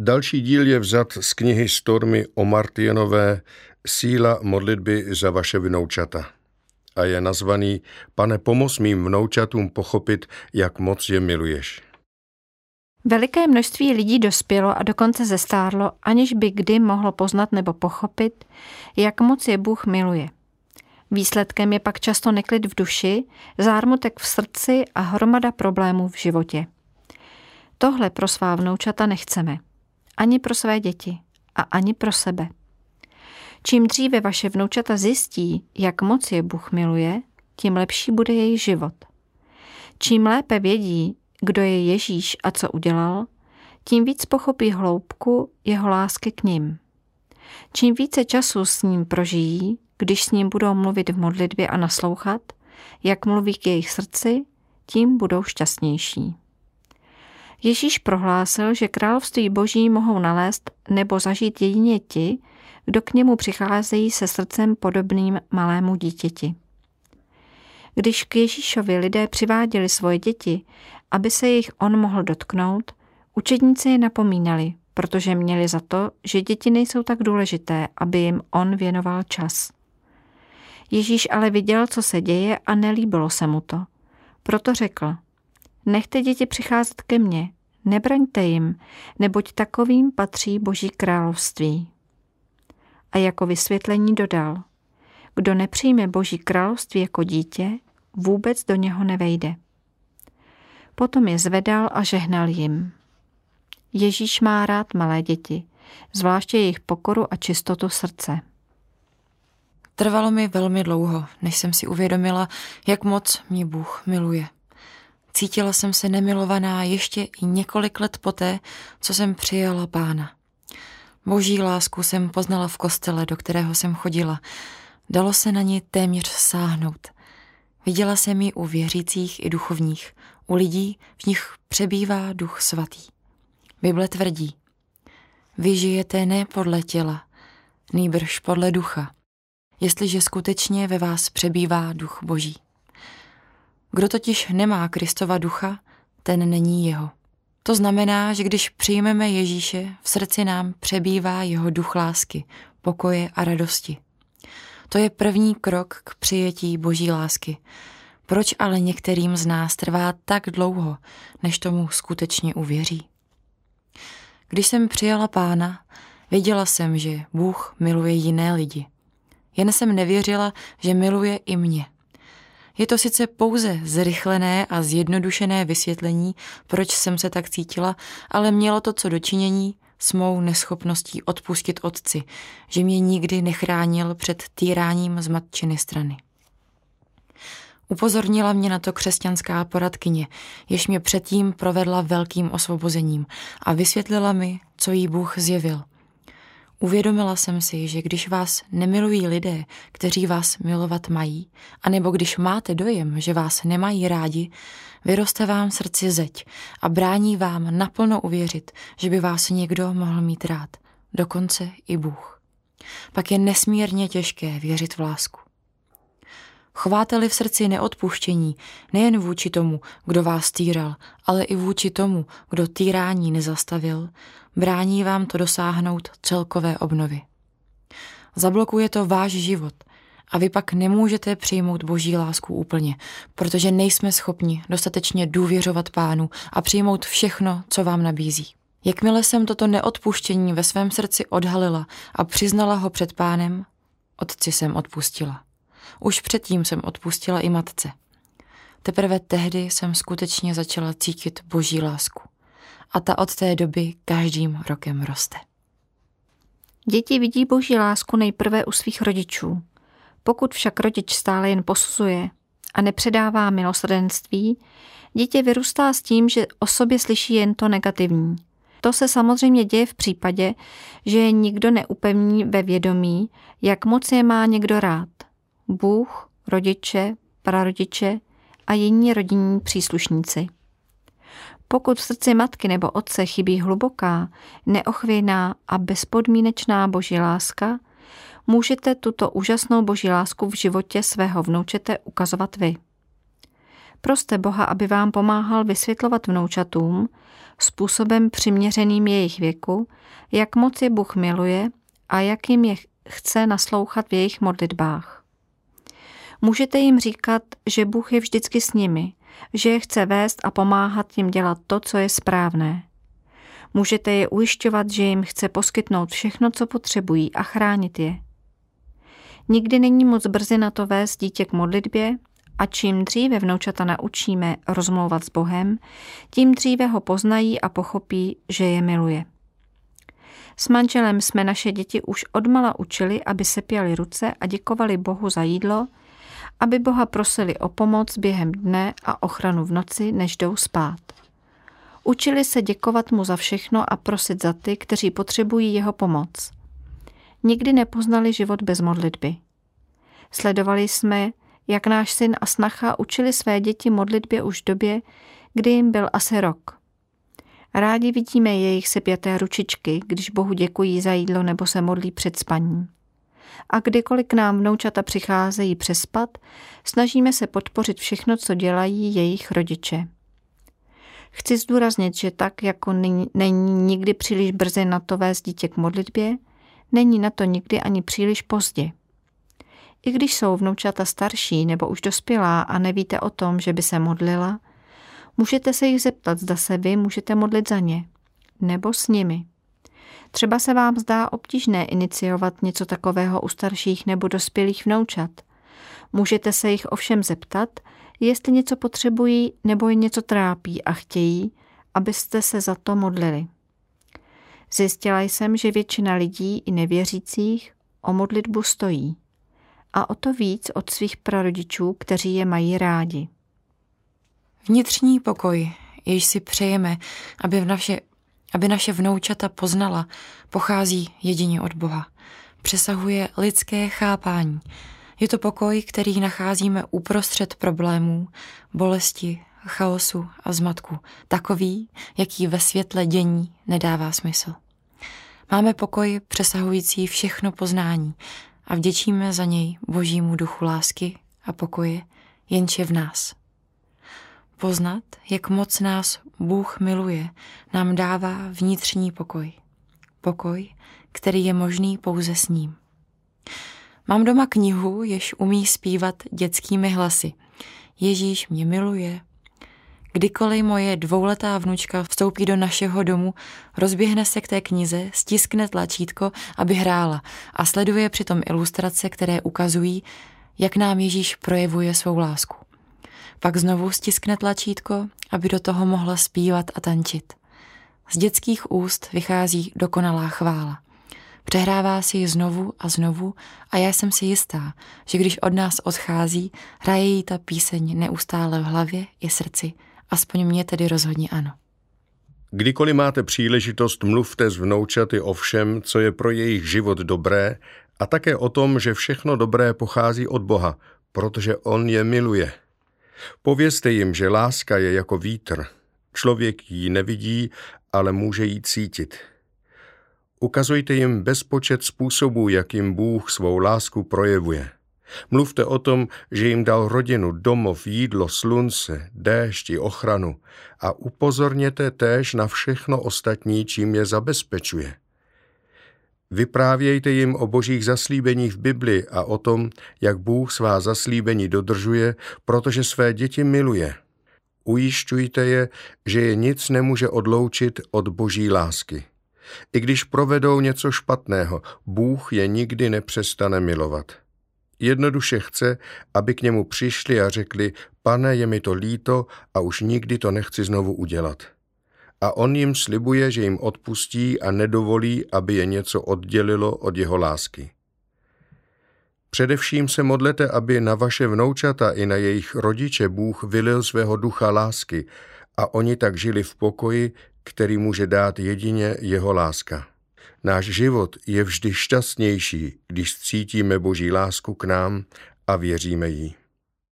Další díl je vzat z knihy Stormy o Martienové Síla modlitby za vaše vnoučata a je nazvaný Pane, pomoz mým vnoučatům pochopit, jak moc je miluješ. Veliké množství lidí dospělo a dokonce zestárlo, aniž by kdy mohlo poznat nebo pochopit, jak moc je Bůh miluje. Výsledkem je pak často neklid v duši, zármutek v srdci a hromada problémů v životě. Tohle pro svá vnoučata nechceme. Ani pro své děti a ani pro sebe. Čím dříve vaše vnoučata zjistí, jak moc je Bůh miluje, tím lepší bude jejich život. Čím lépe vědí, kdo je Ježíš a co udělal, tím víc pochopí hloubku jeho lásky k ním. Čím více času s ním prožijí, když s ním budou mluvit v modlitbě a naslouchat, jak mluví k jejich srdci, tím budou šťastnější. Ježíš prohlásil, že království boží mohou nalézt nebo zažít jedině ti, kdo k němu přicházejí se srdcem podobným malému dítěti. Když k Ježíšovi lidé přiváděli svoje děti, aby se jich on mohl dotknout, učedníci je napomínali, protože měli za to, že děti nejsou tak důležité, aby jim on věnoval čas. Ježíš ale viděl, co se děje a nelíbilo se mu to. Proto řekl, nechte děti přicházet ke mně, nebraňte jim, neboť takovým patří Boží království. A jako vysvětlení dodal, kdo nepřijme Boží království jako dítě, vůbec do něho nevejde. Potom je zvedal a žehnal jim. Ježíš má rád malé děti, zvláště jejich pokoru a čistotu srdce. Trvalo mi velmi dlouho, než jsem si uvědomila, jak moc mě Bůh miluje. Cítila jsem se nemilovaná ještě i několik let poté, co jsem přijala pána. Boží lásku jsem poznala v kostele, do kterého jsem chodila. Dalo se na ní téměř sáhnout. Viděla jsem ji u věřících i duchovních, u lidí, v nich přebývá duch svatý. Bible tvrdí, vy žijete ne podle těla, nýbrž podle ducha, jestliže skutečně ve vás přebývá duch boží. Kdo totiž nemá Kristova ducha, ten není jeho. To znamená, že když přijmeme Ježíše, v srdci nám přebývá jeho duch lásky, pokoje a radosti. To je první krok k přijetí boží lásky. Proč ale některým z nás trvá tak dlouho, než tomu skutečně uvěří? Když jsem přijala pána, věděla jsem, že Bůh miluje jiné lidi. Jen jsem nevěřila, že miluje i mě. Je to sice pouze zrychlené a zjednodušené vysvětlení, proč jsem se tak cítila, ale mělo to co dočinění s mou neschopností odpustit otci, že mě nikdy nechránil před týráním z matčiny strany. Upozornila mě na to křesťanská poradkyně, jež mě předtím provedla velkým osvobozením a vysvětlila mi, co jí Bůh zjevil. Uvědomila jsem si, že když vás nemilují lidé, kteří vás milovat mají, anebo když máte dojem, že vás nemají rádi, vyroste vám srdci zeď a brání vám naplno uvěřit, že by vás někdo mohl mít rád, dokonce i Bůh. Pak je nesmírně těžké věřit v lásku. Chováte-li v srdci neodpuštění nejen vůči tomu, kdo vás týral, ale i vůči tomu, kdo týrání nezastavil, brání vám to dosáhnout celkové obnovy. Zablokuje to váš život a vy pak nemůžete přijmout boží lásku úplně, protože nejsme schopni dostatečně důvěřovat pánu a přijmout všechno, co vám nabízí. Jakmile jsem toto neodpuštění ve svém srdci odhalila a přiznala ho před pánem, otci jsem odpustila. Už předtím jsem odpustila i matce. Teprve tehdy jsem skutečně začala cítit boží lásku. A ta od té doby každým rokem roste. Děti vidí boží lásku nejprve u svých rodičů. Pokud však rodič stále jen posuzuje a nepředává milosrdenství, dítě vyrůstá s tím, že o sobě slyší jen to negativní. To se samozřejmě děje v případě, že je nikdo neupevní ve vědomí, jak moc je má někdo rád. Bůh, rodiče, prarodiče a jiní rodinní příslušníci. Pokud v srdci matky nebo otce chybí hluboká, neochvějná a bezpodmínečná boží láska, můžete tuto úžasnou boží lásku v životě svého vnoučete ukazovat vy. Proste Boha, aby vám pomáhal vysvětlovat vnoučatům, způsobem přiměřeným jejich věku, jak moc je Bůh miluje a jak jim je chce naslouchat v jejich modlitbách. Můžete jim říkat, že Bůh je vždycky s nimi, že je chce vést a pomáhat jim dělat to, co je správné. Můžete je ujišťovat, že jim chce poskytnout všechno, co potřebují a chránit je. Nikdy není moc brzy na to vést dítě k modlitbě a čím dříve vnoučata naučíme rozmlouvat s Bohem, tím dříve ho poznají a pochopí, že je miluje. S manželem jsme naše děti už odmala učili, aby se pěli ruce a děkovali Bohu za jídlo, aby Boha prosili o pomoc během dne a ochranu v noci, než jdou spát. Učili se děkovat mu za všechno a prosit za ty, kteří potřebují jeho pomoc. Nikdy nepoznali život bez modlitby. Sledovali jsme, jak náš syn a snacha učili své děti modlitbě už v době, kdy jim byl asi rok. Rádi vidíme jejich sepjaté ručičky, když Bohu děkují za jídlo nebo se modlí před spaním. A kdykoliv k nám vnoučata přicházejí přespat, snažíme se podpořit všechno, co dělají jejich rodiče. Chci zdůraznit, že tak, jako není, nikdy příliš brzy na to vést dítě k modlitbě, není na to nikdy ani příliš pozdě. I když jsou vnoučata starší nebo už dospělá a nevíte o tom, že by se modlila, můžete se jich zeptat, zda se vy můžete modlit za ně. Nebo s nimi. Třeba se vám zdá obtížné iniciovat něco takového u starších nebo dospělých vnoučat. Můžete se jich ovšem zeptat, jestli něco potřebují nebo je něco trápí a chtějí, abyste se za to modlili. Zjistila jsem, že většina lidí i nevěřících o modlitbu stojí. A o to víc od svých prarodičů, kteří je mají rádi. Vnitřní pokoj, jež si přejeme, aby, v naše, aby naše vnoučata poznala, pochází jedině od Boha. Přesahuje lidské chápání. Je to pokoj, který nacházíme uprostřed problémů, bolesti, chaosu a zmatku. Takový, jaký ve světle dění nedává smysl. Máme pokoj přesahující všechno poznání a vděčíme za něj božímu duchu lásky a pokoje, jenž je v nás. Poznat, jak moc nás Bůh miluje, nám dává vnitřní pokoj. Pokoj, který je možný pouze s ním. Mám doma knihu, jež umí zpívat dětskými hlasy. Ježíš mě miluje. Kdykoliv moje dvouletá vnučka vstoupí do našeho domu, rozběhne se k té knize, stiskne tlačítko, aby hrála a sleduje přitom ilustrace, které ukazují, jak nám Ježíš projevuje svou lásku. Pak znovu stiskne tlačítko, aby do toho mohla zpívat a tančit. Z dětských úst vychází dokonalá chvála. Přehrává si ji znovu a znovu a já jsem si jistá, že když od nás odchází, hraje jí ta píseň neustále v hlavě i srdci. Aspoň mě tedy rozhodně ano. Kdykoliv máte příležitost, mluvte s vnoučaty o všem, co je pro jejich život dobré a také o tom, že všechno dobré pochází od Boha, protože On je miluje. Povězte jim, že láska je jako vítr. Člověk ji nevidí, ale může ji cítit. Ukazujte jim bezpočet způsobů, jakým Bůh svou lásku projevuje. Mluvte o tom, že jim dal rodinu, domov, jídlo, slunce, déšť i ochranu a upozorněte též na všechno ostatní, čím je zabezpečuje. Vyprávějte jim o božích zaslíbeních v Bibli a o tom, jak Bůh svá zaslíbení dodržuje, protože své děti miluje. Ujišťujte je, že je nic nemůže odloučit od boží lásky. I když provedou něco špatného, Bůh je nikdy nepřestane milovat. Jednoduše chce, aby k němu přišli a řekli, pane, je mi to líto a už nikdy to nechci znovu udělat. A on jim slibuje, že jim odpustí a nedovolí, aby je něco oddělilo od jeho lásky. Především se modlete, aby na vaše vnoučata i na jejich rodiče Bůh vylil svého ducha lásky a oni tak žili v pokoji, který může dát jedině jeho láska. Náš život je vždy šťastnější, když cítíme Boží lásku k nám a věříme jí.